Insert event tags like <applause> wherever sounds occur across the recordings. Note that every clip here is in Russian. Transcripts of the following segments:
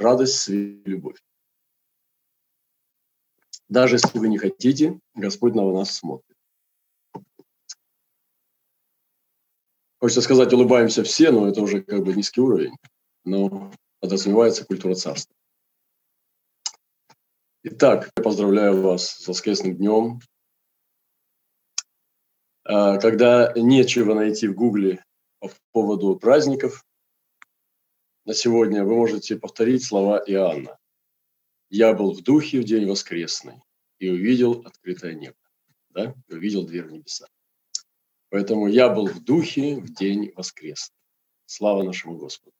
радость, свет любовь. Даже если вы не хотите, Господь на нас смотрит. Хочется сказать, улыбаемся все, но это уже как бы низкий уровень. Но подразумевается культура царства. Итак, я поздравляю вас с воскресным днем. А, когда нечего найти в Гугле по поводу праздников, на сегодня вы можете повторить слова Иоанна. «Я был в духе в день воскресный и увидел открытое небо». Да? И увидел дверь в небеса. Поэтому я был в духе в день воскресный. Слава нашему Господу.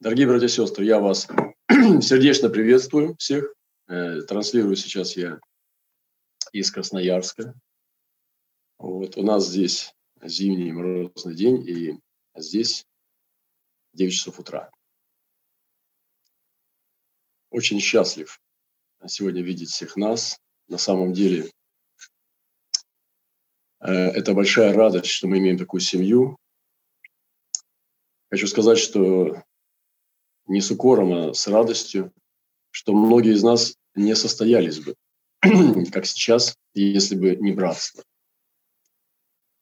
Дорогие братья и сестры, я вас <clears throat> сердечно приветствую всех. Э, транслирую сейчас я из Красноярска. Вот, у нас здесь зимний морозный день, и здесь 9 часов утра. Очень счастлив сегодня видеть всех нас. На самом деле, э, это большая радость, что мы имеем такую семью. Хочу сказать, что не с укором, а с радостью, что многие из нас не состоялись бы, <clears throat> как сейчас, если бы не братство.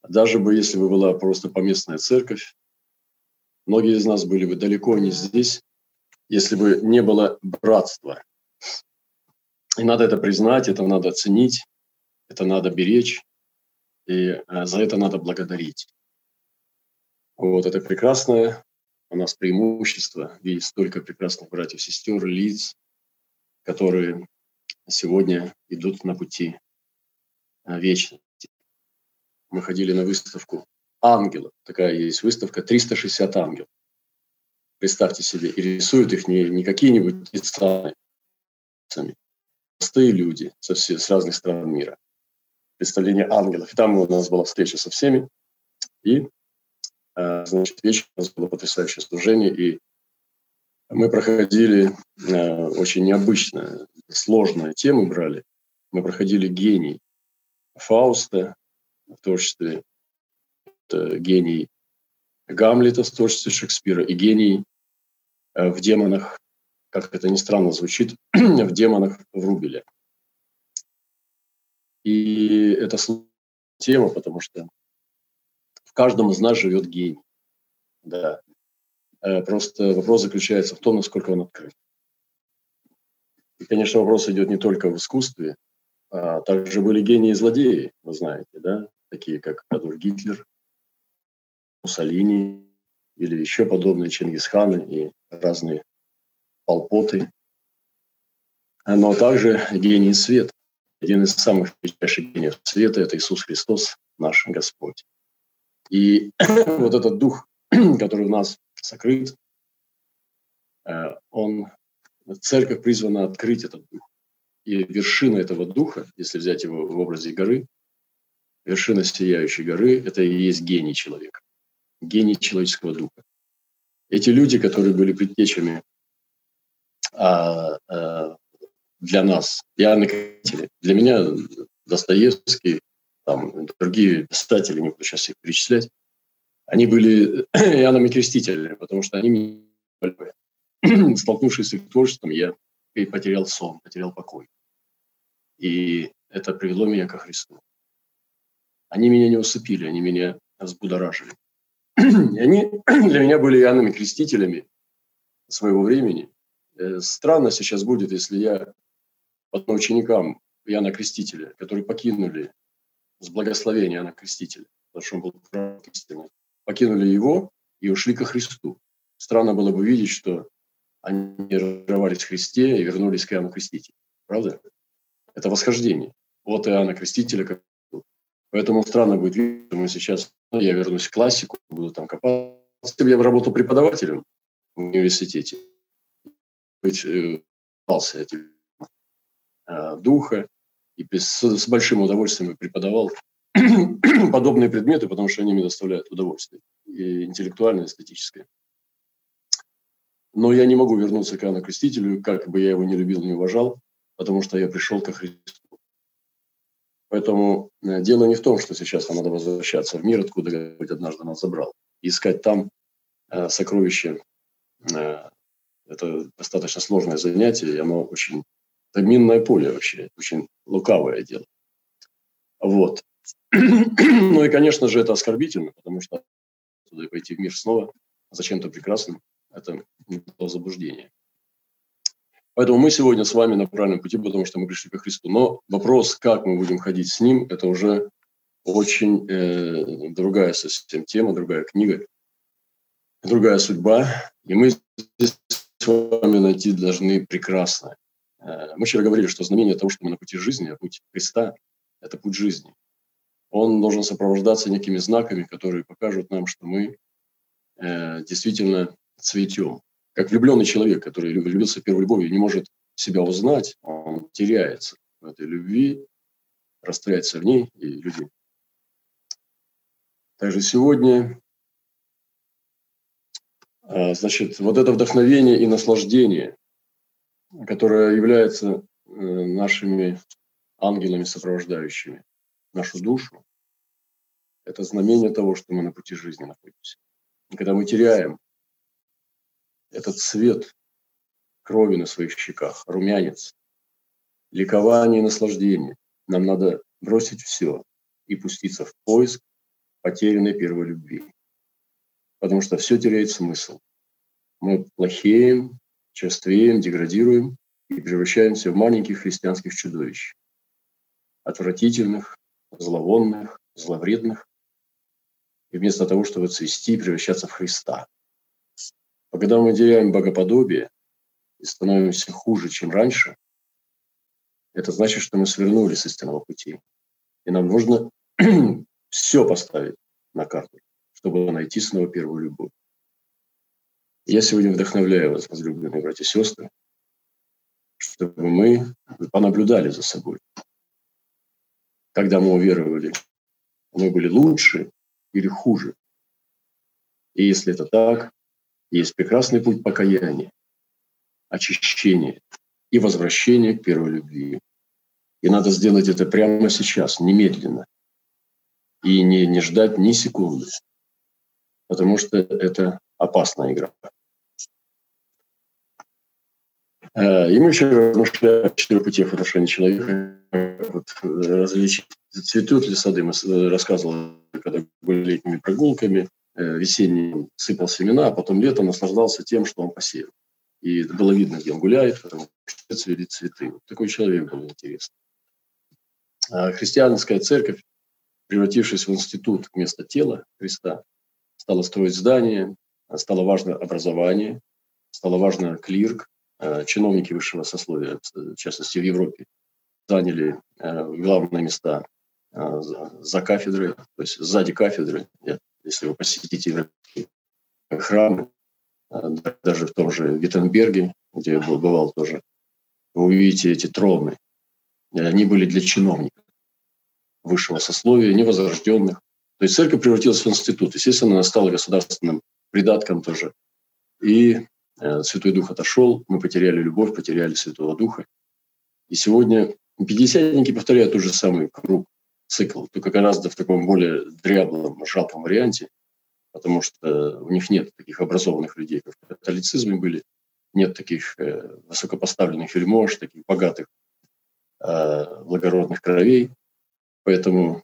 Даже бы, если бы была просто поместная церковь, многие из нас были бы далеко не здесь, если бы не было братства. И надо это признать, это надо оценить, это надо беречь, и э, за это надо благодарить. Вот это прекрасное у нас преимущество видеть столько прекрасных братьев, сестер, лиц, которые сегодня идут на пути э, вечности мы ходили на выставку ангелов. Такая есть выставка 360 ангелов. Представьте себе, и рисуют их не, не какие-нибудь страны, простые люди со все, с разных стран мира. Представление ангелов. И там у нас была встреча со всеми. И, э, значит, вечером у нас было потрясающее служение. И мы проходили э, очень необычно, сложные темы брали. Мы проходили гений Фауста, в творчестве это гений Гамлета в творчестве Шекспира и гений э, в демонах, как это ни странно звучит, <clears throat> в демонах Врубеля. И это тема, потому что в каждом из нас живет гений. Да. Э, просто вопрос заключается в том, насколько он открыт. И, конечно, вопрос идет не только в искусстве, а также были гении и злодеи, вы знаете, да? такие как Адольф Гитлер, Муссолини или еще подобные Чингисханы и разные полпоты. Но также гений света. Один из самых величайших гениев света – это Иисус Христос, наш Господь. И <clears throat> вот этот дух, <clears throat> который у нас сокрыт, э, он, церковь призвана открыть этот дух. И вершина этого духа, если взять его в образе горы, вершина сияющей горы – это и есть гений человека, гений человеческого духа. Эти люди, которые были предтечами а, а, для нас, Иоанн Креститель, для меня Достоевский, там, другие писатели, не буду сейчас их перечислять, они были <clears throat> Иоаннами Крестителями, потому что они <clears throat> столкнувшись с их творчеством, я потерял сон, потерял покой. И это привело меня ко Христу. Они меня не усыпили, они меня взбудоражили. <clears throat> И они <clears throat> для меня были Иоаннами Крестителями своего времени. Э, странно сейчас будет, если я под ученикам Иоанна Крестителя, которые покинули с благословения Иоанна Крестителя, потому что он был крестителем, покинули его и ушли ко Христу. Странно было бы видеть, что они разорвались в Христе и вернулись к Иоанну Крестителю. Правда? Это восхождение. Вот Иоанна Крестителя, Поэтому странно будет видеть, что мы сейчас, я вернусь в классику, буду там копаться. Я работал преподавателем в университете, быть, э, этим э, духа, и без, с большим удовольствием преподавал <clears throat> подобные предметы, потому что они мне доставляют удовольствие, и интеллектуальное, и эстетическое. Но я не могу вернуться к Иоанну Крестителю, как бы я его не любил, не уважал, потому что я пришел ко Христу. Поэтому э, дело не в том, что сейчас нам надо возвращаться в мир, откуда Господь однажды нас забрал, и искать там э, сокровища э, Это достаточно сложное занятие, и оно очень... Это минное поле вообще, очень лукавое дело. Вот. <clears throat> ну и, конечно же, это оскорбительно, потому что туда пойти в мир снова зачем-то прекрасным, это заблуждение. Поэтому мы сегодня с вами на правильном пути, потому что мы пришли ко Христу. Но вопрос, как мы будем ходить с Ним, это уже очень э, другая совсем тема, другая книга, другая судьба. И мы здесь с вами найти должны прекрасное. Э, мы вчера говорили, что знамение того, что мы на пути жизни, а путь Христа – это путь жизни. Он должен сопровождаться некими знаками, которые покажут нам, что мы э, действительно цветем. Как влюбленный человек, который влюбился в первую любовь и не может себя узнать, он теряется в этой любви, растворяется в ней, и люди также сегодня, а, значит, вот это вдохновение и наслаждение, которое является э, нашими ангелами, сопровождающими нашу душу, это знамение того, что мы на пути жизни находимся. И когда мы теряем этот цвет крови на своих щеках, румянец, ликование и наслаждение, нам надо бросить все и пуститься в поиск потерянной первой любви. Потому что все теряет смысл. Мы плохеем, черствеем, деградируем и превращаемся в маленьких христианских чудовищ. Отвратительных, зловонных, зловредных. И вместо того, чтобы цвести, превращаться в Христа. А когда мы теряем богоподобие и становимся хуже, чем раньше, это значит, что мы свернули с истинного пути. И нам нужно <clears throat> все поставить на карту, чтобы найти снова первую любовь. Я сегодня вдохновляю вас, возлюбленные братья и сестры, чтобы мы понаблюдали за собой. Когда мы уверовали, мы были лучше или хуже. И если это так, есть прекрасный путь покаяния, очищения и возвращения к первой любви. И надо сделать это прямо сейчас, немедленно и не, не ждать ни секунды, потому что это опасная игра. Э, и мы еще размышляем о четырех путях отношений человека. Вот, различить, цветут ли сады. Мы э, рассказывали, когда были летними прогулками, э, весенний сыпал семена, а потом летом наслаждался тем, что он посеял. И было видно, где он гуляет, потому что цвели цветы. Вот такой человек был интересный. А христианская церковь превратившись в институт вместо тела Христа, стала строить здания, стало важно образование, стало важно клирк, э, чиновники высшего сословия, в частности в Европе, заняли э, главные места э, за кафедрой, то есть сзади кафедры, если вы посетите храмы, даже в том же Виттенберге, где я бывал тоже, вы увидите эти троны. Они были для чиновников высшего сословия, невозрожденных. То есть церковь превратилась в институт. Естественно, она стала государственным придатком тоже. И э, Святой Дух отошел, мы потеряли любовь, потеряли Святого Духа. И сегодня пятидесятники повторяют тот же самый круг, цикл, только гораздо в таком более дряблом, жалком варианте, потому что у них нет таких образованных людей, как в католицизме были, нет таких э, высокопоставленных вельмож, таких богатых, э, благородных кровей. Поэтому,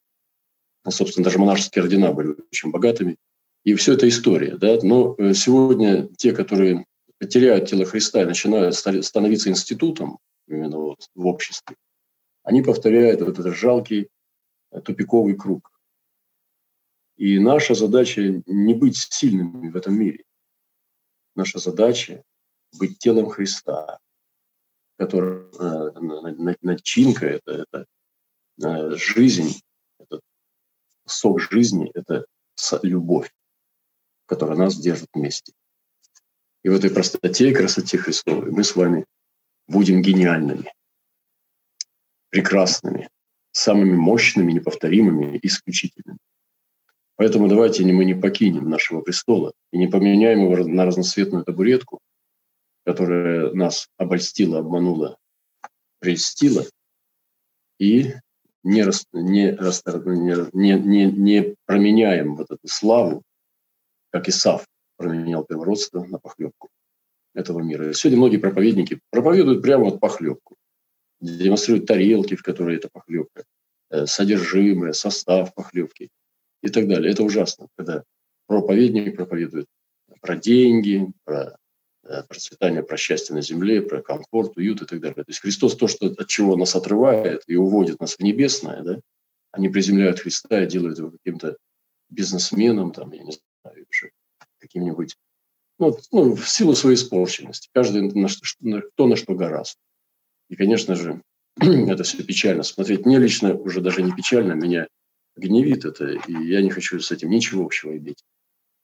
ну, собственно, даже монашеские ордена были очень богатыми. И все это история. Да? Но э, сегодня те, которые потеряют тело Христа и начинают становиться институтом именно вот в обществе, они повторяют вот этот жалкий тупиковый круг. И наша задача не быть сильными в этом мире. Наша задача быть телом Христа, который э, начинка это, это Э, жизнь, этот сок жизни – это любовь, которая нас держит вместе. И в этой простоте и красоте Христовой мы с вами будем гениальными, прекрасными, самыми мощными, неповторимыми, исключительными. Поэтому давайте мы не покинем нашего престола и не поменяем его на разноцветную табуретку, которая нас обольстила, обманула, прельстила, и не, не, не, не, не променяем вот эту славу, как Исав променял первородство на похлебку. этого мира. Сегодня многие проповедники проповедуют прямо вот похлебку. Демонстрируют тарелки, в которые это похлебка, э, содержимое, состав похлебки и так далее. Это ужасно, когда проповедник проповедует про деньги, про э, процветание, про счастье на земле, про комфорт, уют и так далее. То есть Христос то, что, от чего нас отрывает и уводит нас в небесное, да, они приземляют Христа и делают его каким-то бизнесменом, там, я не знаю, уже каким-нибудь, ну, ну, в силу своей испорченности. Каждый на что, кто на что гораздо. И, конечно же, <clears throat> это все печально смотреть. Мне лично уже даже не печально, меня гневит это, и я не хочу с этим ничего общего иметь.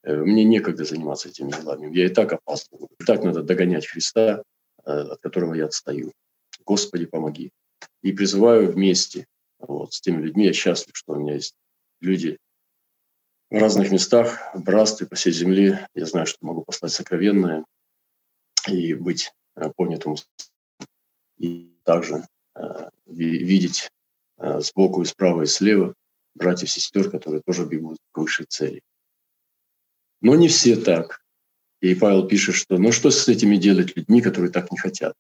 Э, мне некогда заниматься этими делами. Я и так опаздываю. И так надо догонять Христа, э, от которого я отстаю. Господи, помоги. И призываю вместе вот, с теми людьми. Я счастлив, что у меня есть люди в разных местах, братстве, по всей земле. Я знаю, что могу послать сокровенное и быть э, понятым. И также видеть сбоку и справа и слева братьев и сестер, которые тоже бегут к высшей цели. Но не все так. И Павел пишет, что ну что с этими делать людьми, которые так не хотят?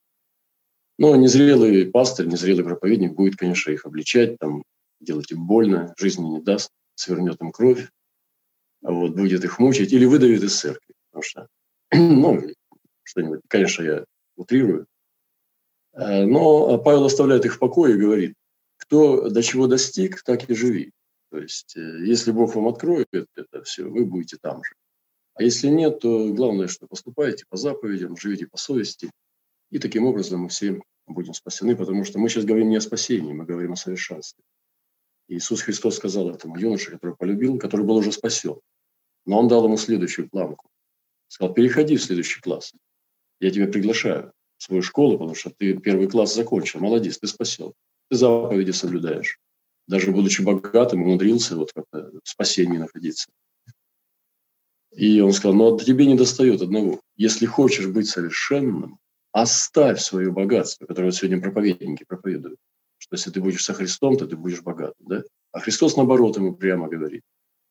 Но незрелый пастырь, незрелый проповедник будет, конечно, их обличать, там, делать им больно, жизни не даст, свернет им кровь, а вот, будет их мучить или выдавит из церкви. Потому что, <clears throat> ну, что-нибудь, конечно, я утрирую. Э, но Павел оставляет их в покое и говорит, кто до чего достиг, так и живи. То есть, э, если Бог вам откроет это все, вы будете там же. А если нет, то главное, что поступаете по заповедям, живите по совести. И таким образом мы все будем спасены, потому что мы сейчас говорим не о спасении, мы говорим о совершенстве. Иисус Христос сказал этому юноше, который полюбил, который был уже спасен. Но он дал ему следующую планку. Сказал, переходи в следующий класс. Я тебя приглашаю свою школу, потому что ты первый класс закончил. Молодец, ты спасен. Ты заповеди соблюдаешь. Даже будучи богатым, умудрился вот как-то в спасении находиться. И он сказал, ну, а тебе не достает одного. Если хочешь быть совершенным, оставь свое богатство, которое вот сегодня проповедники проповедуют. Что если ты будешь со Христом, то ты будешь богатым. Да? А Христос, наоборот, ему прямо говорит.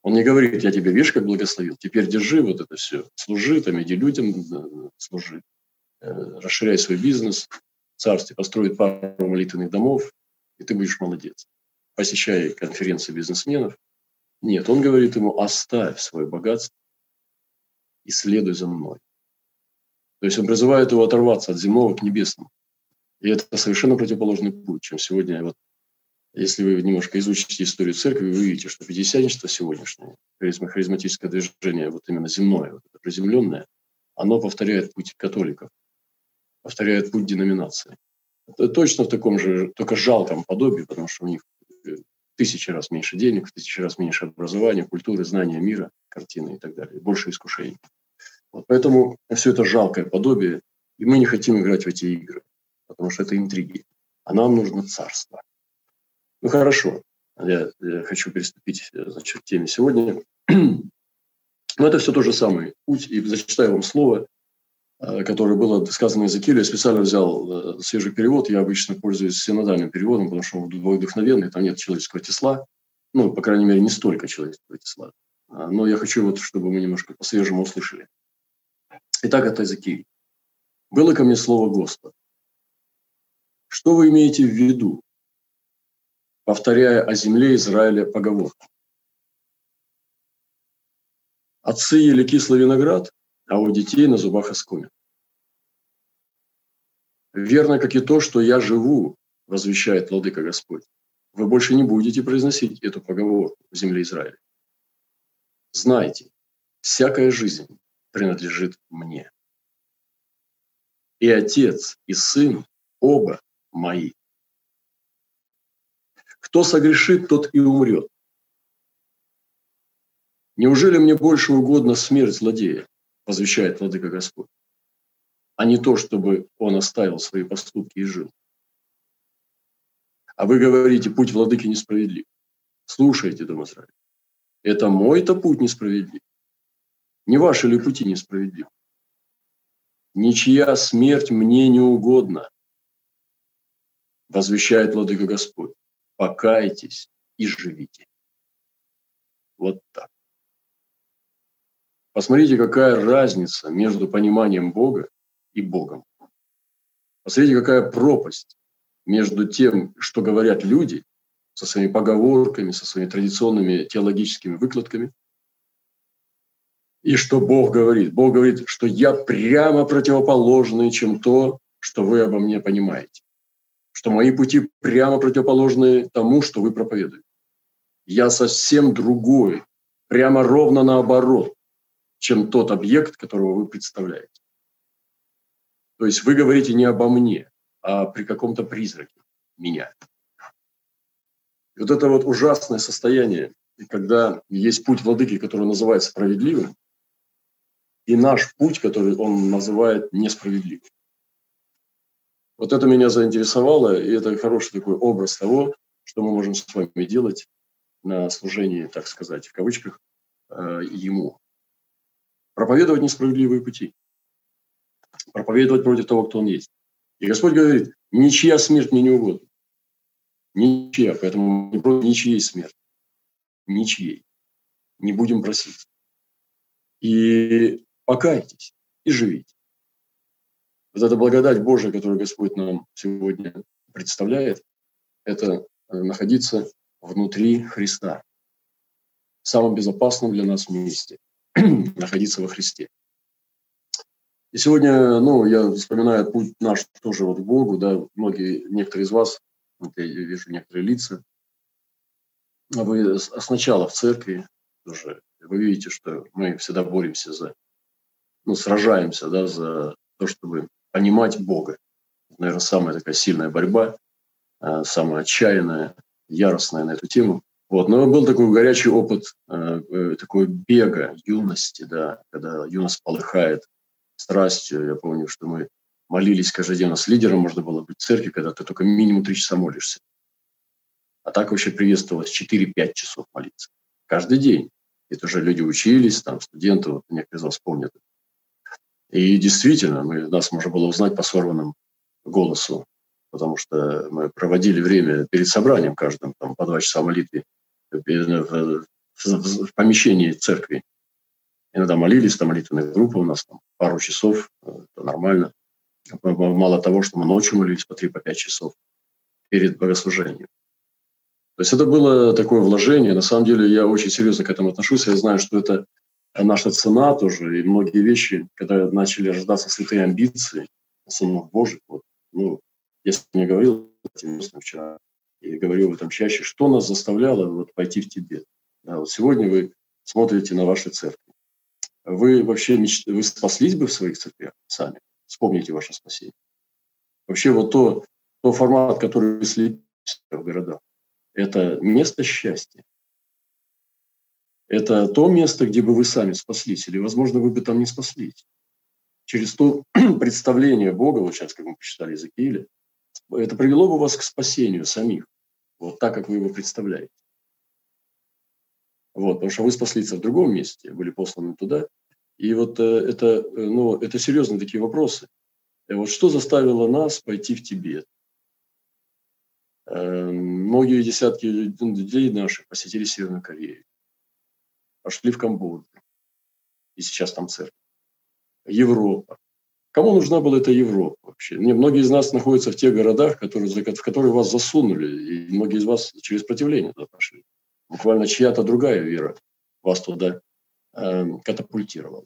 Он не говорит, я тебе, видишь, как благословил, теперь держи вот это все, служи, там, иди людям, служи, э, расширяй свой бизнес, царстве, построит пару молитвенных домов, и ты будешь молодец. Посещай конференции бизнесменов. Нет, он говорит ему, оставь свое богатство и следуй за мной. То есть он призывает его оторваться от земного к небесному. И это совершенно противоположный путь, чем сегодня. Вот, если вы немножко изучите историю церкви, вы увидите, что пятидесятничество сегодняшнее, харизма, харизматическое движение, вот именно земное, вот это приземленное, оно повторяет путь католиков, повторяет путь деноминации. Это точно в таком же, только жалком подобии, потому что у них э, тысячи раз меньше денег, тысячи раз меньше образования, культуры, знания мира, картины и так далее, больше искушений. Вот поэтому все это жалкое подобие, и мы не хотим играть в эти игры, потому что это интриги. А нам нужно царство. Ну хорошо, я, я хочу приступить значит, к теме сегодня. <clears throat> Но это все то же самое путь, и зачитаю вам слово, э, которое было сказано из Акиля. Я специально взял э, свежий перевод. Я обычно пользуюсь синодальным переводом, потому что он вдохновенный, там нет человеческого тесла. Ну, по крайней мере, не столько человеческого тесла. А, но я хочу, вот, чтобы мы немножко по-свежему услышали. Итак, это Иезекииль. «Было ко мне слово Господа. Что вы имеете в виду, повторяя о земле Израиля поговорку? Отцы ели кислый виноград, а у детей на зубах оскомин. Верно, как и то, что я живу, возвещает Владыка Господь. Вы больше не будете произносить эту поговорку в земле Израиля. Знайте, всякая жизнь принадлежит мне. И отец, и сын оба мои. Кто согрешит, тот и умрет. Неужели мне больше угодно смерть злодея, возвещает Владыка Господь, а не то, чтобы он оставил свои поступки и жил? А вы говорите, путь Владыки несправедлив. Слушайте, Дом Израиля. Это мой-то путь несправедлив. Не ваши ли пути несправедливы? Ничья смерть мне не угодна, возвещает Владыка Господь. Покайтесь и живите. Вот так. Посмотрите, какая разница между пониманием Бога и Богом. Посмотрите, какая пропасть между тем, что говорят люди со своими поговорками, со своими традиционными теологическими выкладками, и что Бог говорит. Бог говорит, что я прямо противоположный, чем то, что вы обо мне понимаете. Что мои пути прямо противоположны тому, что вы проповедуете. Я совсем другой, прямо ровно наоборот, чем тот объект, которого вы представляете. То есть вы говорите не обо мне, а при каком-то призраке меня. И вот это вот ужасное состояние, когда есть путь владыки, который называется справедливым, и наш путь, который он называет несправедливым. Вот это меня заинтересовало, и это хороший такой образ того, что мы можем с вами делать на служении, так сказать, в кавычках, э, ему. Проповедовать несправедливые пути. Проповедовать против того, кто он есть. И Господь говорит, ничья смерть мне не угодна. Ничья, поэтому не против ничьей смерти. Ничьей. Не будем просить. И покайтесь, и живите. Вот эта благодать Божия, которую Господь нам сегодня представляет, это находиться внутри Христа, в самом безопасном для нас месте, <clears throat> находиться во Христе. И сегодня, ну, я вспоминаю путь наш тоже вот к Богу, да, многие, некоторые из вас, вот я вижу некоторые лица, вы сначала в церкви тоже, вы видите, что мы всегда боремся за, ну, сражаемся, да, за то, чтобы понимать Бога. Наверное, самая такая сильная борьба, а, самая отчаянная, яростная на эту тему. Вот. Но был такой горячий опыт э, э, такой бега юности, да, когда юность полыхает страстью. Я помню, что мы молились каждый день. с лидером можно было быть в церкви, когда ты только минимум три часа молишься. А так вообще приветствовалось 4-5 часов молиться. Каждый день. Это уже люди учились, там студенты, вот некоторые из вас помнят. И действительно, мы, нас можно было узнать по сорванному голосу потому что мы проводили время перед собранием каждым, там, по два часа молитвы в, в, в помещении церкви. Иногда молились, там молитвенная группа у нас там пару часов, это нормально. Мало того, что мы ночью молились по три, по пять часов перед богослужением. То есть это было такое вложение. На самом деле я очень серьезно к этому отношусь. Я знаю, что это наша цена тоже. И многие вещи, когда начали рождаться святые амбиции, сынов Божьих, вот, ну, я не говорил вчера и говорил об этом чаще, что нас заставляло вот пойти в Тибет. Да, вот сегодня вы смотрите на ваши церкви. Вы вообще меч... вы спаслись бы в своих церквях сами? Вспомните ваше спасение. Вообще вот то, то формат, который вы следите в городах, это место счастья. Это то место, где бы вы сами спаслись, или, возможно, вы бы там не спаслись. Через то <clears throat> представление Бога, вот сейчас, как мы почитали Иезекииля, это привело бы вас к спасению самих, вот так, как вы его представляете. Вот, потому что вы спаслись в другом месте, были посланы туда. И вот э, это, э, ну, это серьезные такие вопросы. И вот что заставило нас пойти в Тибет? Э, многие десятки людей наших посетили Северную Корею, пошли в Камбоджу, и сейчас там церковь. Европа, Кому нужна была эта Европа вообще? Не, многие из нас находятся в тех городах, которые, в которые вас засунули, и многие из вас через противление туда пошли. Буквально чья-то другая вера вас туда э, катапультировала.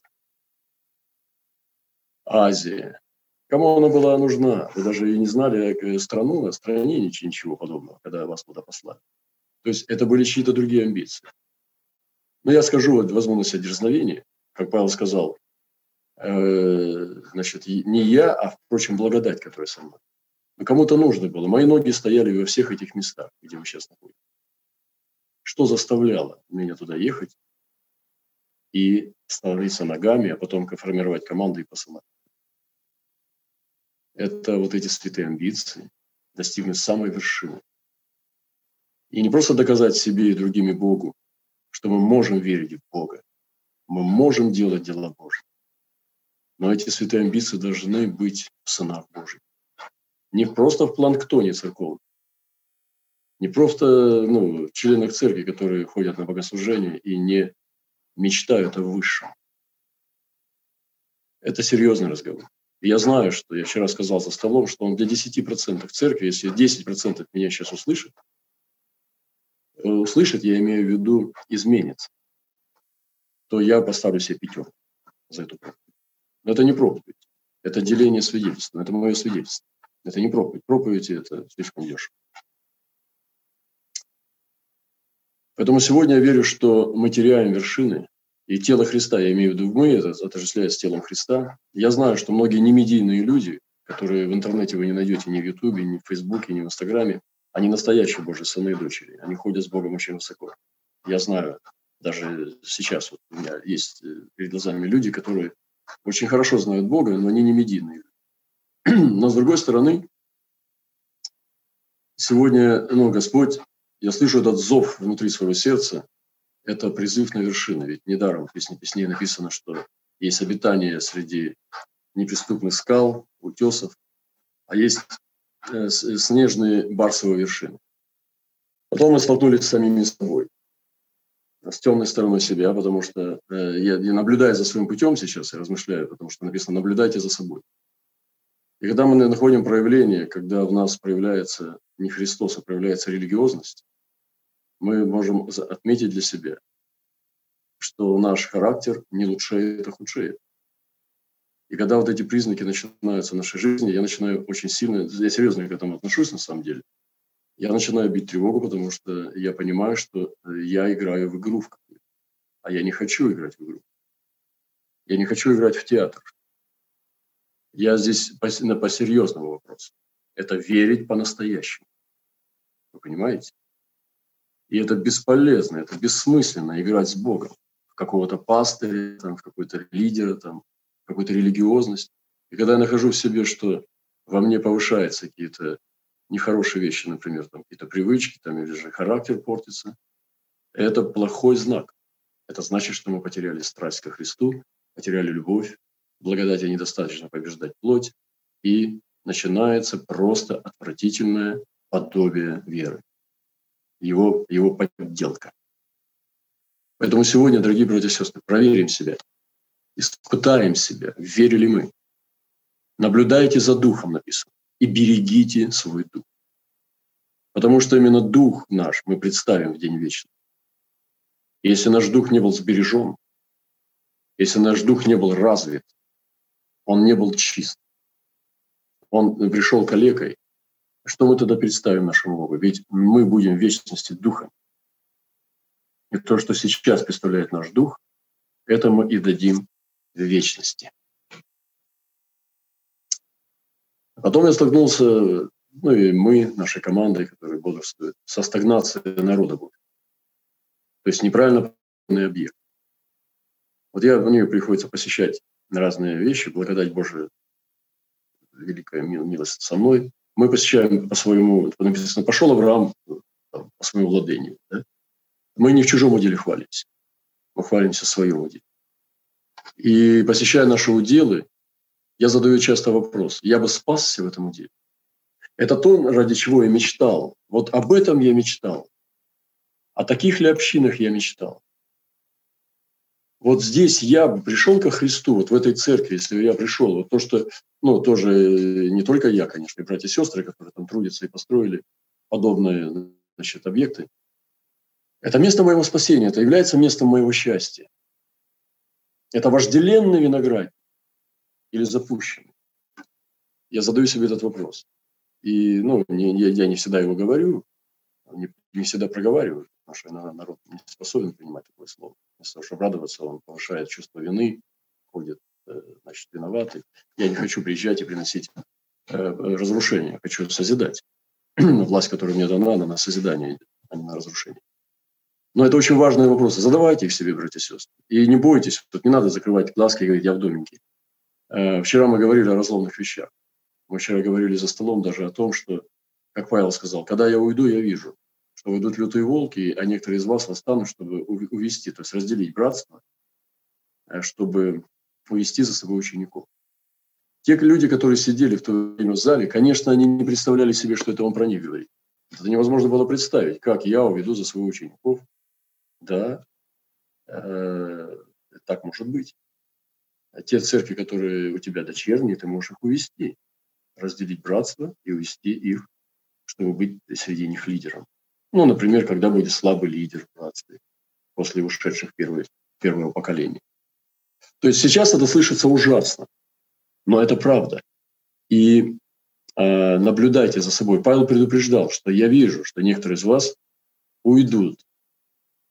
Азия. Кому она была нужна? Вы даже и не знали э, страну, о стране ничего, подобного, когда вас туда послали. То есть это были чьи-то другие амбиции. Но я скажу, вот, возможность дерзновения, как Павел сказал, значит, не я, а, впрочем, благодать, которая со мной. Но кому-то нужно было. Мои ноги стояли во всех этих местах, где вы сейчас находитесь. Что заставляло меня туда ехать и становиться ногами, а потом формировать команду и посылать? Это вот эти святые амбиции, достигнуть самой вершины. И не просто доказать себе и другим и Богу, что мы можем верить в Бога, мы можем делать дела Божьи, но эти святые амбиции должны быть в сынах Божьих. Не просто в планктоне церковном, не просто ну, членах церкви, которые ходят на богослужение и не мечтают о высшем. Это серьезный разговор. Я знаю, что я вчера сказал за столом, что он для 10% церкви, если 10% меня сейчас услышит, э, услышит, я имею в виду, изменится, то я поставлю себе пятерку за эту проповедь. Но это не проповедь, это деление свидетельства, это мое свидетельство. Это не проповедь. Проповедь – это слишком дешево. Поэтому сегодня я верю, что мы теряем вершины, и тело Христа, я имею в виду мы, это отождествляется с телом Христа. Я знаю, что многие немедийные люди, которые в интернете вы не найдете ни в Ютубе, ни в Фейсбуке, ни в Инстаграме, они настоящие Божьи сыны и дочери. Они ходят с Богом очень высоко. Я знаю, даже сейчас вот у меня есть э, перед глазами люди, которые очень хорошо знают Бога, но они не медийные. <clears throat> Но с другой стороны, сегодня ну, Господь я слышу этот зов внутри своего сердца, это призыв на вершины. Ведь недаром в Песне Песней написано, что есть обитание среди неприступных скал, утесов, а есть э, снежные барсовые вершины. Потом мы столкнулись с самими собой, с темной стороной себя, потому что э, я, я наблюдаю за своим путем сейчас, я размышляю, потому что написано «наблюдайте за собой». И когда мы находим проявление, когда в нас проявляется не Христос, а проявляется религиозность, мы можем отметить для себя, что наш характер не лучшее, а худшее. И когда вот эти признаки начинаются в нашей жизни, я начинаю очень сильно, я серьезно к этому отношусь на самом деле, я начинаю бить тревогу, потому что я понимаю, что я играю в игру в а я не хочу играть в игру. Я не хочу играть в театр. Я здесь по, по серьезному вопросу. Это верить по-настоящему. Вы понимаете? И это бесполезно, это бессмысленно играть с Богом. В какого-то пастыря, там, в какой-то лидера, там, в какую-то религиозность. И когда я нахожу в себе, что во мне повышаются какие-то нехорошие вещи, например, там какие-то привычки, там, или же характер портится, это плохой знак. Это значит, что мы потеряли страсть ко Христу, потеряли любовь, благодати недостаточно побеждать плоть, и начинается просто отвратительное подобие веры его, его подделка. Поэтому сегодня, дорогие братья и сестры, проверим себя, испытаем себя, верили мы. Наблюдайте за духом, написано, и берегите свой дух. Потому что именно дух наш мы представим в день вечный. если наш дух не был сбережен, если наш дух не был развит, он не был чист, он пришел калекой, что мы тогда представим нашему Богу? Ведь мы будем в вечности Духом. И то, что сейчас представляет наш Дух, это мы и дадим в вечности. Потом я столкнулся, ну и мы, нашей командой, которые бодрствуют, со стагнацией народа. То есть неправильно объект. Вот я в нее приходится посещать разные вещи, благодать Божия, великая милость со мной мы посещаем по своему, написано, пошел Авраам по своему владению. Да? Мы не в чужом уделе хвалимся, мы хвалимся в своем уделе. И посещая наши уделы, я задаю часто вопрос, я бы спасся в этом уделе. Это то, ради чего я мечтал. Вот об этом я мечтал. О таких ли общинах я мечтал? вот здесь я бы пришел ко Христу, вот в этой церкви, если я пришел, вот то, что, ну, тоже не только я, конечно, и братья и сестры, которые там трудятся и построили подобные, значит, объекты, это место моего спасения, это является местом моего счастья. Это вожделенный виноград или запущенный? Я задаю себе этот вопрос. И, ну, не, я, я не всегда его говорю, не, не всегда проговариваю, потому что народ не способен принимать такое слово. Вместо того, чтобы радоваться, он повышает чувство вины, ходит, э, значит, виноватый. Я не хочу приезжать и приносить э, разрушение, хочу созидать. <clears throat> Власть, которая мне дана, она на созидание идет, а не на разрушение. Но это очень важные вопросы. Задавайте их себе, братья и сестры. И не бойтесь, тут не надо закрывать глазки и говорить, я в домике. Э, вчера мы говорили о разломных вещах. Мы вчера говорили за столом даже о том, что, как Павел сказал, когда я уйду, я вижу что идут лютые волки, а некоторые из вас восстанут, чтобы увести, то есть разделить братство, э, чтобы увести за собой учеников. Те люди, которые сидели в то время в зале, конечно, они не представляли себе, что это он про них говорит. Это невозможно было представить, как я уведу за своих учеников. Да, э, так может быть. Те церкви, которые у тебя дочерние, ты можешь их увести, разделить братство и увести их, чтобы быть среди них лидером. Ну, например, когда будет слабый лидер в братстве после ушедших первых, первого поколения. То есть сейчас это слышится ужасно, но это правда. И э, наблюдайте за собой. Павел предупреждал, что я вижу, что некоторые из вас уйдут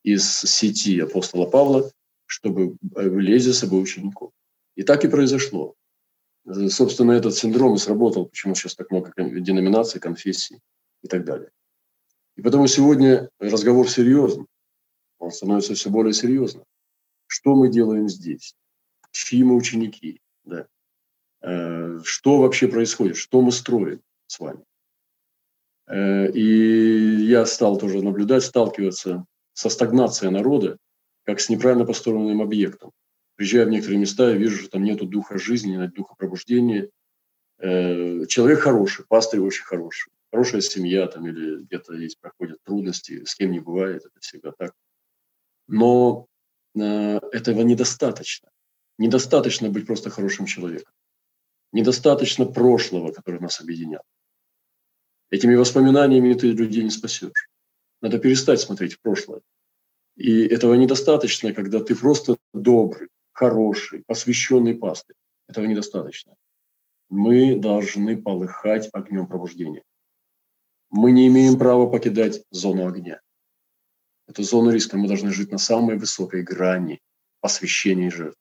из сети апостола Павла, чтобы влезть за собой учеников. И так и произошло. Собственно, этот синдром и сработал, почему сейчас так много деноминаций, конфессий и так далее. И потому сегодня разговор серьезный. Он становится все более серьезным. Что мы делаем здесь? Чьи мы ученики? Да. Э, что вообще происходит? Что мы строим с вами? Э, и я стал тоже наблюдать, сталкиваться со стагнацией народа, как с неправильно построенным объектом. Приезжая в некоторые места, я вижу, что там нет духа жизни, нет духа пробуждения. Э, человек хороший, пастырь очень хороший, хорошая семья там или где-то есть, проходят трудности, с кем не бывает, это всегда так. Но э, этого недостаточно. Недостаточно быть просто хорошим человеком. Недостаточно прошлого, которое нас объединял. Этими воспоминаниями ты людей не спасешь. Надо перестать смотреть в прошлое. И этого недостаточно, когда ты просто добрый, хороший, посвященный пастырь. Этого недостаточно. Мы должны полыхать огнем пробуждения. Мы не имеем права покидать зону огня. Эту зону риска мы должны жить на самой высокой грани посвящения жертв.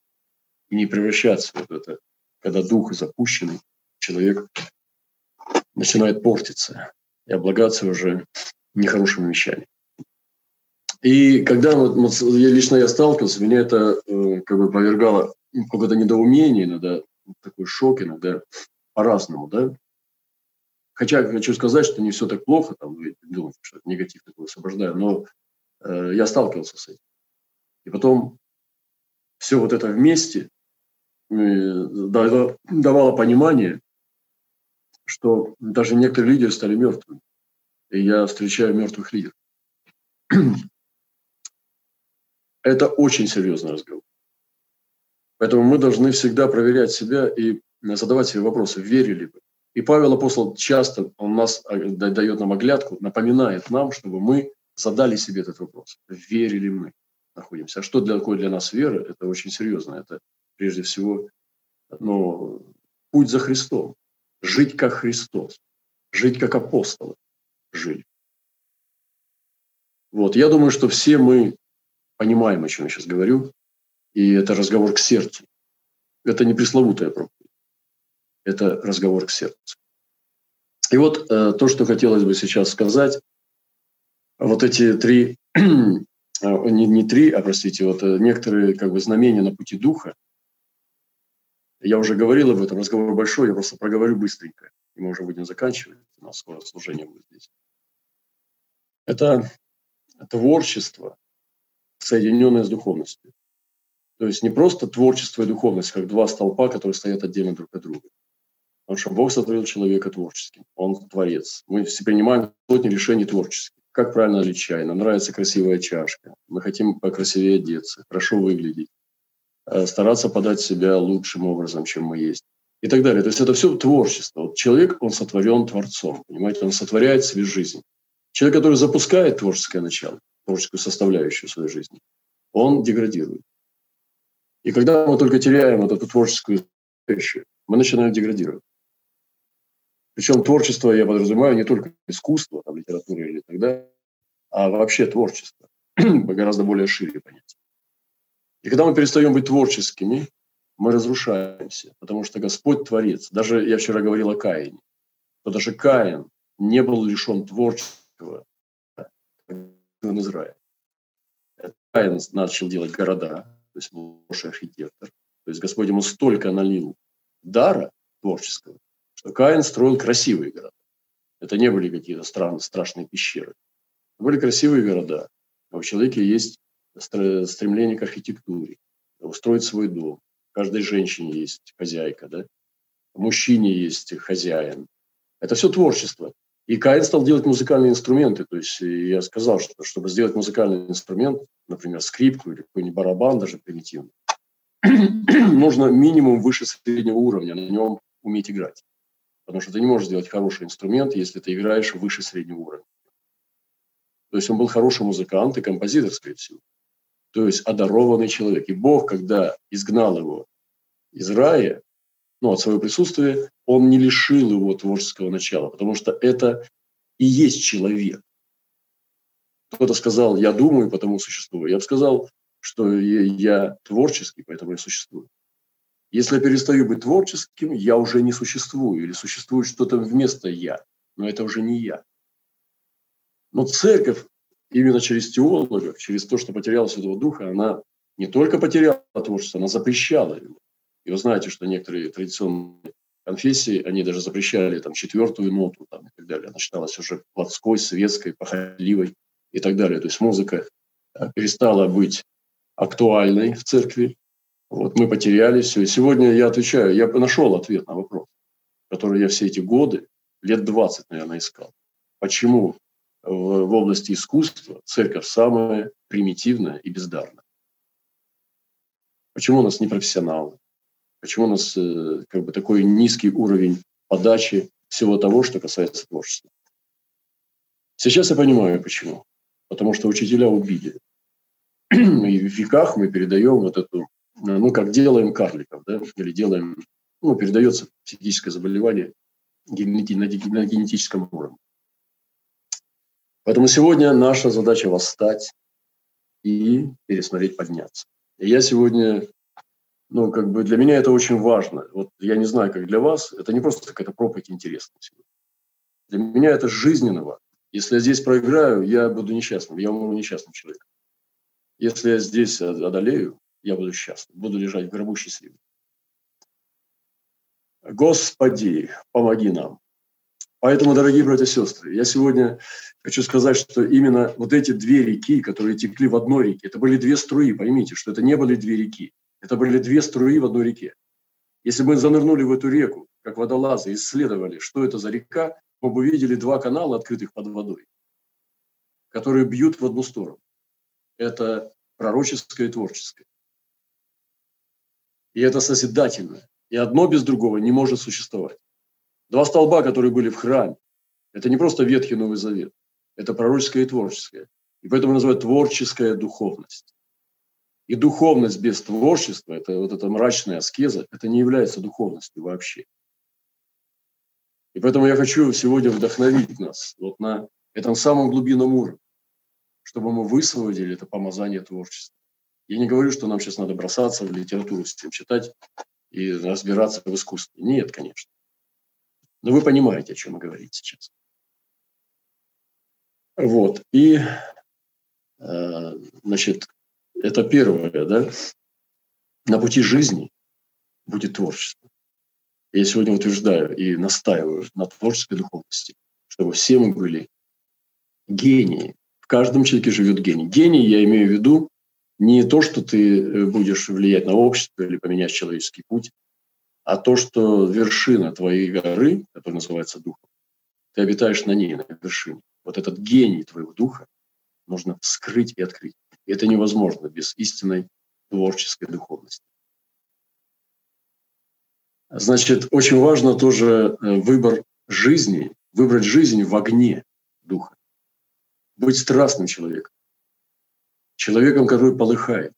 И не превращаться в это, когда дух запущенный, человек начинает портиться и облагаться уже нехорошими вещами. И когда вот, я, лично я сталкивался, меня это э, как бы повергало какое-то недоумение, иногда такой шок, иногда по-разному, да. Хотя хочу сказать, что не все так плохо, там, думаете, что негатив такой освобождаю, но э, я сталкивался с этим. И потом все вот это вместе э, давало понимание, что даже некоторые лидеры стали мертвыми. И я встречаю мертвых лидеров. Это очень серьезный разговор. Поэтому мы должны всегда проверять себя и задавать себе вопросы, верили бы. И Павел Апостол часто, он нас а, дает нам оглядку, напоминает нам, чтобы мы задали себе этот вопрос. Верили мы находимся. А что для, такое для нас вера? Это очень серьезно. Это прежде всего ну, путь за Христом. Жить как Христос. Жить как апостолы жили. Вот. Я думаю, что все мы понимаем, о чем я сейчас говорю. И это разговор к сердцу. Это не пресловутая проповедь. Это разговор к сердцу. И вот э, то, что хотелось бы сейчас сказать, вот эти три, э, <clears throat> не, не три, а, простите, вот э, некоторые как бы знамения на пути духа, я уже говорил об этом, разговор большой, я просто проговорю быстренько, и мы уже будем заканчивать, у нас скоро служение будет здесь. Это творчество, соединенное с духовностью. То есть не просто творчество и духовность, как два столпа, которые стоят отдельно друг от друга. Потому что Бог сотворил человека творческим. Он творец. Мы все принимаем сотни решений творческих. Как правильно налить чай? Нам нравится красивая чашка. Мы хотим покрасивее одеться, хорошо выглядеть, э, стараться подать себя лучшим образом, чем мы есть. И так далее. То есть это все творчество. Вот человек, он сотворен Творцом. Понимаете, он сотворяет себе жизнь. Человек, который запускает творческое начало, творческую составляющую своей жизни, он деградирует. И когда мы только теряем вот эту творческую составляющую, мы начинаем деградировать. Причем творчество я подразумеваю не только искусство, там, литература или так далее, а вообще творчество. <clears throat> Гораздо более шире понятие. И когда мы перестаем быть творческими, мы разрушаемся, потому что Господь творец. Даже я вчера говорил о Каине, что даже Каин не был лишен творчества, в Израиле. Каин начал делать города, то есть был хороший архитектор. То есть Господь ему столько налил дара творческого, что Каин строил красивые города. Это не были какие-то странные, страшные пещеры. Это были красивые города. А у человека есть стремление к архитектуре, устроить свой дом. Каждой женщине есть хозяйка, да? мужчине есть хозяин. Это все творчество. И Каин стал делать музыкальные инструменты. То есть я сказал, что чтобы сделать музыкальный инструмент, например, скрипку или какой-нибудь барабан даже примитивный, <clears throat> нужно минимум выше среднего уровня на нем уметь играть. Потому что ты не можешь сделать хороший инструмент, если ты играешь выше среднего уровня. То есть он был хороший музыкант и композитор, скорее всего. То есть одарованный человек. И Бог, когда изгнал его из рая, ну, от своего присутствия, он не лишил его творческого начала, потому что это и есть человек. Кто-то сказал, я думаю, потому существую. Я бы сказал, что я творческий, поэтому я существую. Если я перестаю быть творческим, я уже не существую, или существует что-то вместо я, но это уже не я. Но церковь именно через теологов, через то, что потеряла Святого Духа, она не только потеряла творчество, она запрещала его. И вы знаете, что некоторые традиционные конфессии, они даже запрещали там четвертую ноту там, и так далее. Она считалась уже плотской, светской, похотливой и так далее. То есть музыка э, перестала быть актуальной в церкви. Вот мы потеряли все. И сегодня я отвечаю, я нашел ответ на вопрос, который я все эти годы, лет 20, наверное, искал. Почему в, в области искусства церковь самая примитивная и бездарная? Почему у нас не профессионалы? Почему у нас э, как бы такой низкий уровень подачи всего того, что касается творчества? Сейчас я понимаю, почему. Потому что учителя убили. <clears throat> И в веках мы передаем вот эту, ну, как делаем карликов, да, или делаем, ну, передается психическое заболевание на генетическом уровне. Поэтому сегодня наша задача восстать и пересмотреть, подняться. И я сегодня ну, как бы для меня это очень важно. Вот я не знаю, как для вас, это не просто какая-то проповедь интересная. Для меня это жизненно важно. Если я здесь проиграю, я буду несчастным, я умру несчастным человеком. Если я здесь одолею, я буду счастлив, буду лежать в гробу счастливым. Господи, помоги нам. Поэтому, дорогие братья и сестры, я сегодня хочу сказать, что именно вот эти две реки, которые текли в одной реке, это были две струи, поймите, что это не были две реки. Это были две струи в одной реке. Если бы мы занырнули в эту реку, как водолазы, исследовали, что это за река, мы бы увидели два канала, открытых под водой, которые бьют в одну сторону. Это пророческое и творческое. И это созидательное. И одно без другого не может существовать. Два столба, которые были в храме, это не просто Ветхий Новый Завет. Это пророческое и творческое. И поэтому называют творческая духовность. И духовность без творчества, это вот эта мрачная аскеза, это не является духовностью вообще. И поэтому я хочу сегодня вдохновить нас вот на этом самом глубинном уровне, чтобы мы высвободили это помазание творчества. Я не говорю, что нам сейчас надо бросаться в литературу всем читать и разбираться в искусстве. Нет, конечно. Но вы понимаете, о чем мы говорим сейчас. Вот. И, э, значит, это первое, да. На пути жизни будет творчество. Я сегодня утверждаю и настаиваю на творческой духовности, чтобы все мы были гении. В каждом человеке живет гений. Гений, я имею в виду, не то, что ты э, будешь влиять на общество или поменять человеческий путь, а то, что вершина твоей горы, которая называется духом, ты обитаешь на ней, на вершине. Вот этот гений твоего духа нужно вскрыть и открыть. И это невозможно без истинной творческой духовности. Значит, очень важно тоже э, выбор жизни, выбрать жизнь в огне духа. Быть страстным человеком. Человеком, который полыхает.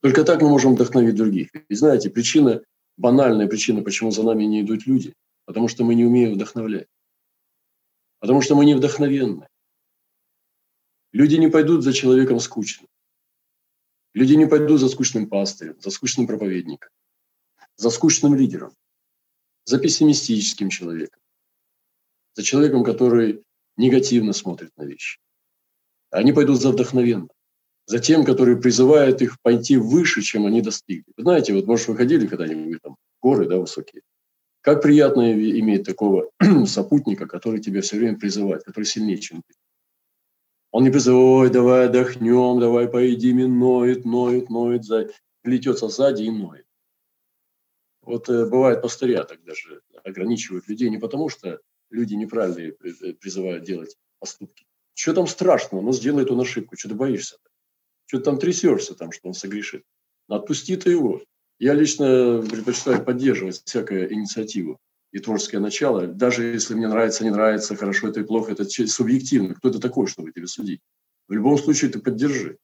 Только так мы можем вдохновить других. И знаете, причина, банальная причина, почему за нами не идут люди, потому что мы не умеем вдохновлять. Потому что мы не вдохновенны. Люди не пойдут за человеком скучным. Люди не пойдут за скучным пастырем, за скучным проповедником, за скучным лидером, за пессимистическим человеком, за человеком, который негативно смотрит на вещи. Они пойдут за вдохновенным, за тем, который призывает их пойти выше, чем они достигли. Вы знаете, вот, может, вы ходили когда-нибудь там горы, да, высокие. Как приятно иметь такого <clears throat> сопутника, который тебя все время призывает, который сильнее, чем ты. Он не призывает, давай отдохнем, давай поедим, и ноет, ноет, ноет, плетется сзади и ноет. Вот э, бывает пастыря так даже ограничивают людей не потому, что люди неправильно э, призывают делать поступки. Что там страшного? Ну, сделает он ошибку. Что ты боишься? -то? Что ты там трясешься, там, что он согрешит? Отпусти ты его. Я лично предпочитаю поддерживать всякую инициативу и творческое начало, даже если мне нравится, не нравится, хорошо это и плохо, это субъективно. Кто это такой, чтобы тебя судить? В любом случае ты поддержи.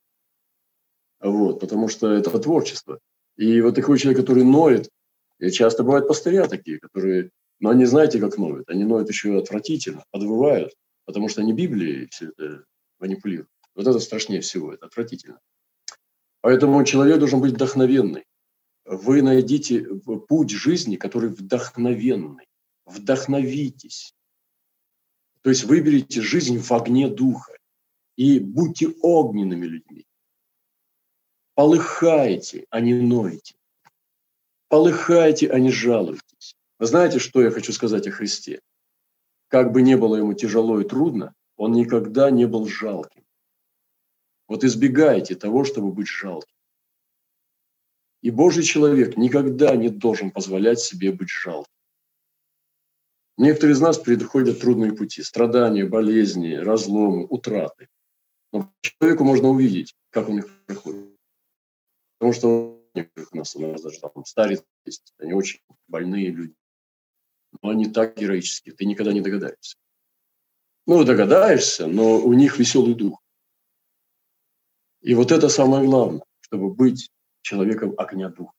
Вот, потому что это творчество. И вот такой человек, который ноет, и часто бывают пастыря такие, которые, но они знаете, как ноют. Они ноют еще отвратительно, подвывают, потому что они Библией все это манипулируют. Вот это страшнее всего, это отвратительно. Поэтому человек должен быть вдохновенный. Вы найдите путь жизни, который вдохновенный. Вдохновитесь. То есть выберите жизнь в огне духа и будьте огненными людьми. Полыхайте, а не ноете. Полыхайте, а не жалуйтесь. Вы знаете, что я хочу сказать о Христе? Как бы не было ему тяжело и трудно, он никогда не был жалким. Вот избегайте того, чтобы быть жалким. И Божий человек никогда не должен позволять себе быть жалким. Некоторые из нас переходят трудные пути, страдания, болезни, разломы, утраты. Но человеку можно увидеть, как он их проходит. Потому что у нас, у нас даже там старец есть, они очень больные люди. Но они так героические, ты никогда не догадаешься. Ну, догадаешься, но у них веселый дух. И вот это самое главное, чтобы быть человеком огня духа.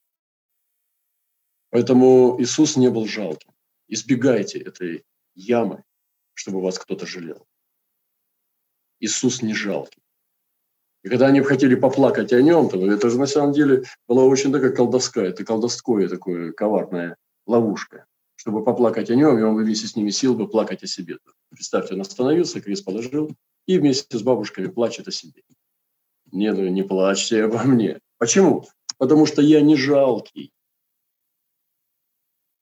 Поэтому Иисус не был жалким. Избегайте этой ямы, чтобы вас кто-то жалел. Иисус не жалкий. И когда они хотели поплакать о нем, то это же на самом деле была очень такая колдовская, это колдовское такое коварная ловушка. Чтобы поплакать о нем, и он вместе с ними сил бы плакать о себе. Представьте, он остановился, крест положил, и вместе с бабушками плачет о себе. Не, ну не плачьте обо мне. Почему? Потому что я не жалкий.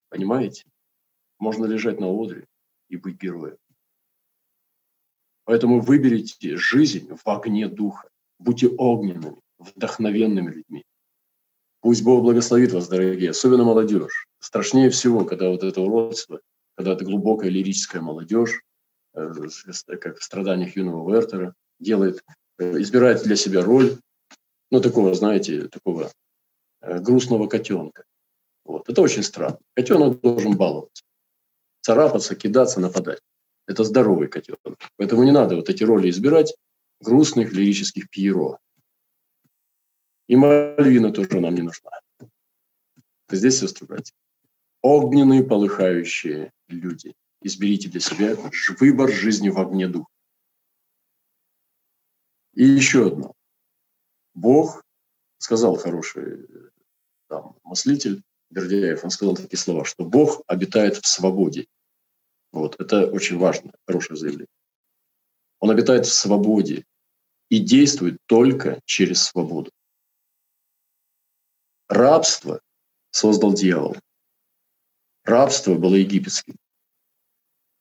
Понимаете? Можно лежать на одре и быть героем. Поэтому выберите жизнь в огне духа. Будьте огненными, вдохновенными людьми. Пусть Бог благословит вас, дорогие, особенно молодежь. Страшнее всего, когда вот это уродство, когда это глубокая лирическая молодежь, э, как в страданиях юного Вертера, делает, э, избирает для себя роль, ну, такого, знаете, такого грустного котенка. Вот. Это очень странно. Котенок должен баловаться, царапаться, кидаться, нападать. Это здоровый котенок. Поэтому не надо вот эти роли избирать, грустных лирических пьеро. И Мальвина тоже нам не нужна. Здесь, сестры, братья, огненные полыхающие люди. Изберите для себя выбор жизни в огне духа. И еще одно. Бог сказал хороший там, мыслитель Бердяев, он сказал такие слова, что Бог обитает в свободе. Вот, это очень важно, хорошее заявление. Он обитает в свободе и действует только через свободу. Рабство создал дьявол. Рабство было египетским.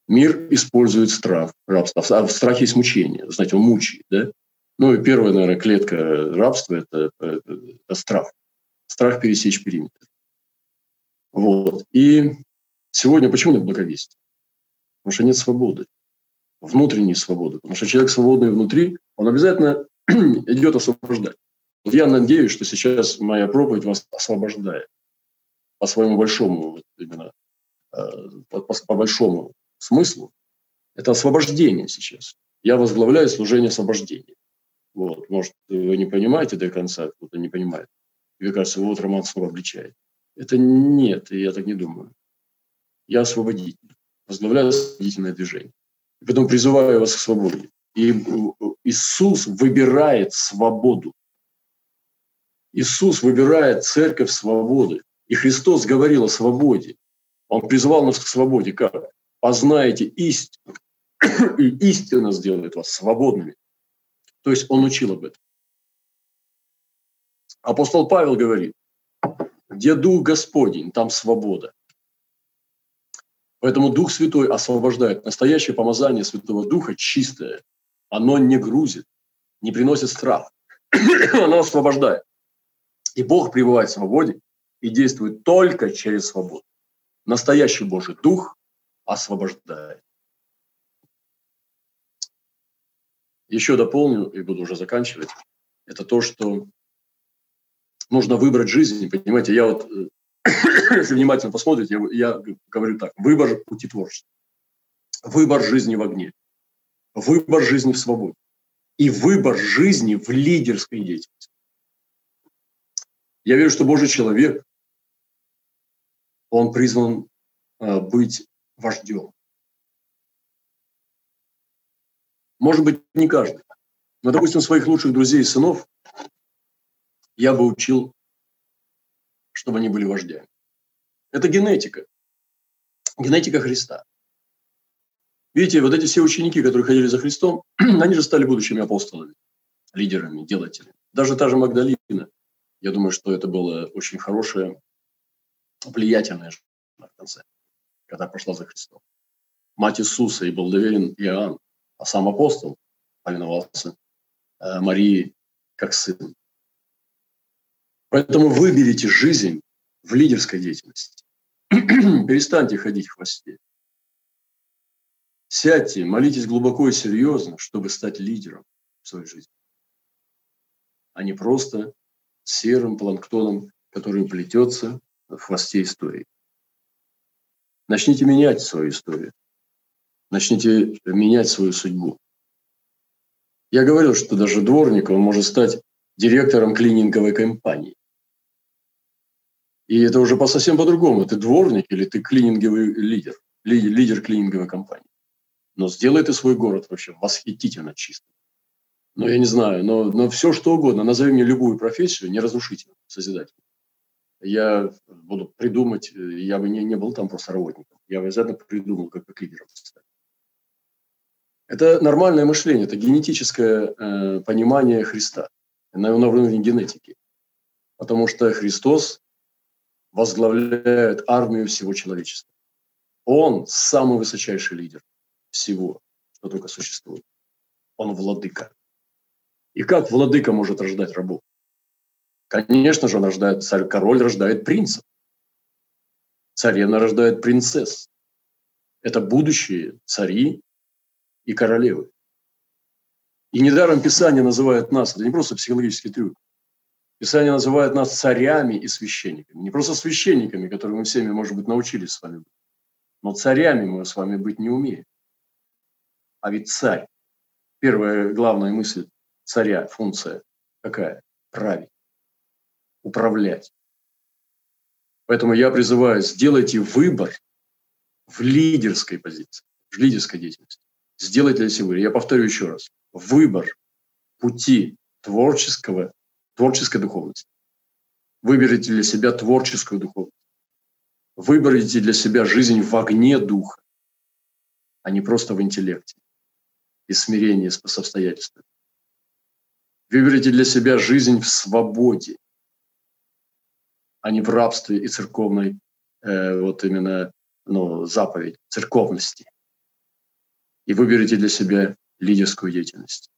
Мир использует страх, рабство. А в страхе есть мучение. Знаете, он мучает, да? Ну и первая, наверное, клетка рабства это, это, страх. Страх пересечь периметр. Вот. И сегодня почему нет благовестия? Потому что нет свободы внутренней свободы. Потому что человек свободный внутри, он обязательно <clears throat> идет освобождать. Вот я надеюсь, что сейчас моя проповедь вас освобождает по своему большому, именно э, по, по большому смыслу. Это освобождение сейчас. Я возглавляю служение освобождения. Вот. Может, вы не понимаете до конца, кто-то не понимает. Мне кажется, вот Роман снова обличает. Это нет, я так не думаю. Я освободитель. Возглавляю освободительное движение. И потом призываю вас к свободе. И Иисус выбирает свободу. Иисус выбирает церковь свободы. И Христос говорил о свободе. Он призывал нас к свободе. Как? Познаете истину, <coughs> и истина сделает вас свободными. То есть он учил об этом. Апостол Павел говорит, где Дух Господень, там свобода. Поэтому Дух Святой освобождает. Настоящее помазание Святого Духа чистое. Оно не грузит, не приносит страх. <coughs> Оно освобождает. И Бог пребывает в свободе и действует только через свободу. Настоящий Божий Дух освобождает. Еще дополню и буду уже заканчивать. Это то, что нужно выбрать жизнь. Понимаете, я вот, э, если <clears throat> внимательно посмотрите, я, я говорю так, выбор пути творчества, выбор жизни в огне, выбор жизни в свободе и выбор жизни в лидерской деятельности. Я верю, что Божий человек, он призван э, быть вождем. Может быть, не каждый. Но, допустим, своих лучших друзей и сынов я бы учил, чтобы они были вождями. Это генетика. Генетика Христа. Видите, вот эти все ученики, которые ходили за Христом, <clears throat> они же стали будущими апостолами, лидерами, делателями. Даже та же Магдалина. Я думаю, что это было очень хорошее, влиятельное в конце, когда пошла за Христом. Мать Иисуса и был доверен Иоанн, а сам апостол повиновался э, Марии как сын. Поэтому выберите жизнь в лидерской деятельности. <clears throat> Перестаньте ходить в хвосте. Сядьте, молитесь глубоко и серьезно, чтобы стать лидером в своей жизни, а не просто серым планктоном, который плетется в хвосте истории. Начните менять свою историю. Начните менять свою судьбу. Я говорил, что даже дворник, он может стать директором клининговой компании. И это уже по совсем по-другому. Ты дворник или ты клининговый лидер, лидер клининговой компании. Но сделай ты свой город вообще восхитительно чистым. Ну, я не знаю, но, но все что угодно. Назови мне любую профессию неразрушительную, созидательную. Я буду придумать, я бы не, не был там просто работником. Я бы обязательно придумал, как, как лидером стать. Это нормальное мышление, это генетическое э, понимание Христа на, на уровне генетики. Потому что Христос возглавляет армию всего человечества. Он самый высочайший лидер всего, что только существует. Он владыка. И как владыка может рождать рабов? Конечно же, он рождает царь, король рождает принцев. Царевна рождает принцесс. Это будущие цари и королевы. И недаром Писание называет нас, это не просто психологический трюк, Писание называет нас царями и священниками. Не просто священниками, которые мы всеми, может быть, научились с вами быть, но царями мы с вами быть не умеем. А ведь царь, первая главная мысль царя, функция какая? Править, управлять. Поэтому я призываю, сделайте выбор в лидерской позиции, в лидерской деятельности. Сделайте для себя, я повторю еще раз, выбор пути творческого творческой духовности. Выберите для себя творческую духовность. Выберите для себя жизнь в огне духа, а не просто в интеллекте и смирении с обстоятельствами. Выберите для себя жизнь в свободе, а не в рабстве и церковной, э, вот именно ну, заповедь церковности. И выберите для себя лидерскую деятельность.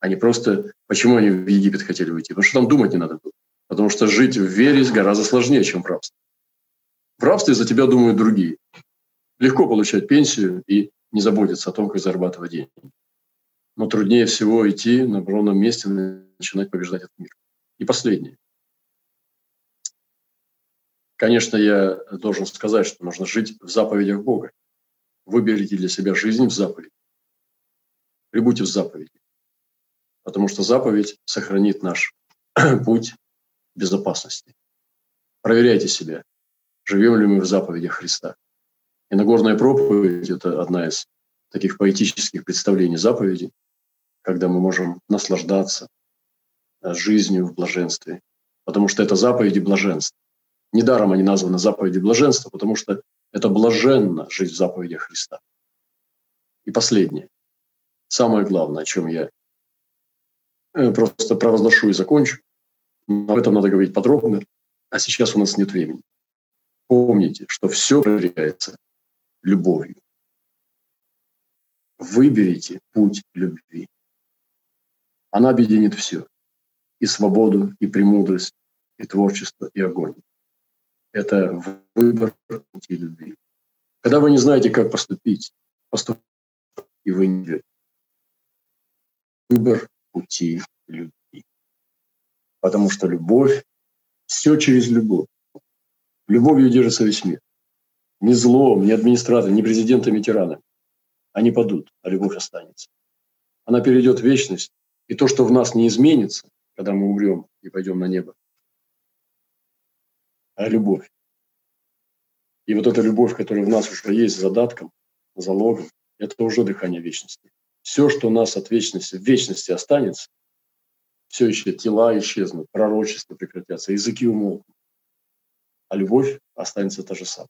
Они просто... Почему они в Египет хотели уйти? Потому что там думать не надо было. Потому что жить в вере гораздо сложнее, чем в рабстве. В рабстве за тебя думают другие. Легко получать пенсию и не заботиться о том, как зарабатывать деньги. Но труднее всего идти на ровном месте и начинать побеждать этот мир. И последнее. Конечно, я должен сказать, что нужно жить в заповедях Бога. Выберите для себя жизнь в заповеди. Прибудьте в заповеди потому что заповедь сохранит наш <clears throat> путь безопасности. Проверяйте себя, живем ли мы в заповедях Христа. И Нагорная проповедь – это одна из таких поэтических представлений заповеди, когда мы можем наслаждаться э, жизнью в блаженстве, потому что это заповеди блаженства. Недаром они названы заповеди блаженства, потому что это блаженно жить в заповедях Христа. И последнее, самое главное, о чем я Э, просто провозношу и закончу. Об этом надо говорить подробно. А сейчас у нас нет времени. Помните, что все проверяется любовью. Выберите путь любви. Она объединит все. И свободу, и премудрость, и творчество, и огонь. Это выбор пути любви. Когда вы не знаете, как поступить, поступите, и вы не идете. Выбор пути любви. Потому что любовь Все через любовь. Любовью держится весь мир. Ни злом, ни администратором, ни президентами, тиранами. Они падут, а любовь останется. Она перейдет в вечность. И то, что в нас не изменится, когда мы умрем и пойдем на небо, а любовь. И вот эта любовь, которая в нас уже есть задатком, залогом, это уже дыхание вечности. Все, что у нас от вечности, в вечности останется, все еще тела исчезнут, пророчества прекратятся, языки умолкнут. А любовь останется та же самая.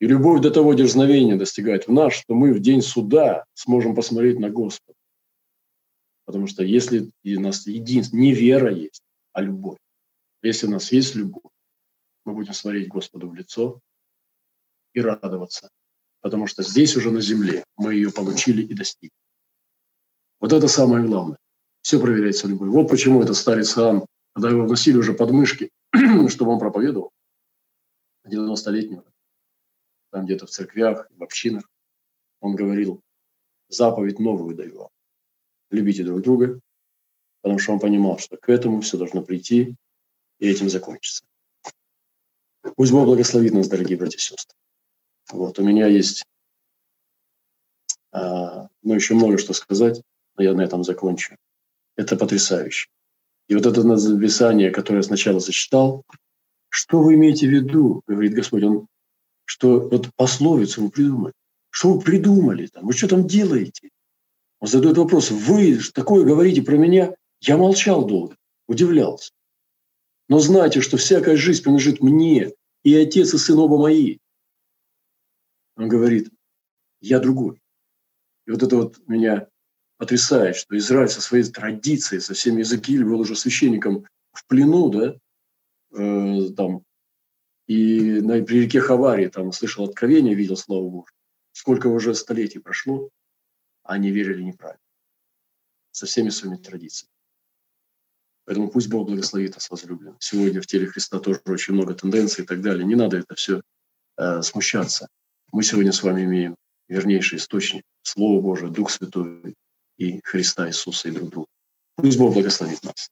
И любовь до того дерзновения достигает в нас, что мы в день суда сможем посмотреть на Господа. Потому что если у нас единство, не вера есть, а любовь. Если у нас есть любовь, мы будем смотреть Господу в лицо и радоваться, потому что здесь уже на земле мы ее получили и достигли. Вот это самое главное. Все проверяется любовью. Вот почему этот старец Иоанн, когда его вносили уже под мышки, <clears throat> чтобы он проповедовал, 90-летнего, там где-то в церквях, в общинах, он говорил, заповедь новую даю вам. Любите друг друга, потому что он понимал, что к этому все должно прийти, и этим закончится. Пусть Бог благословит нас, дорогие братья и сестры. Вот, у меня есть, а, ну, еще много что сказать, но я на этом закончу. Это потрясающе. И вот это написание, которое я сначала зачитал, что вы имеете в виду, говорит Господь, он, что вот пословицу вы придумали. Что вы придумали там? Вы что там делаете? Он задает вопрос, вы такое говорите про меня? Я молчал долго, удивлялся. Но знайте, что всякая жизнь принадлежит мне, и отец и сын оба мои. Он говорит, я другой. И вот это вот меня потрясает, что Израиль со своей традицией, со всеми языки был уже священником в плену, да, э, там, и на, при реке Хавари там слышал откровение, видел славу Божию. Сколько уже столетий прошло, а они верили неправильно. Со всеми своими традициями. Поэтому пусть Бог благословит нас, возлюбленных. Сегодня в теле Христа тоже очень много тенденций и так далее. Не надо это все э, смущаться. Мы сегодня с вами имеем вернейший источник, Слово Божие, Дух Святой и Христа Иисуса и друг друга. Пусть Бог благословит нас.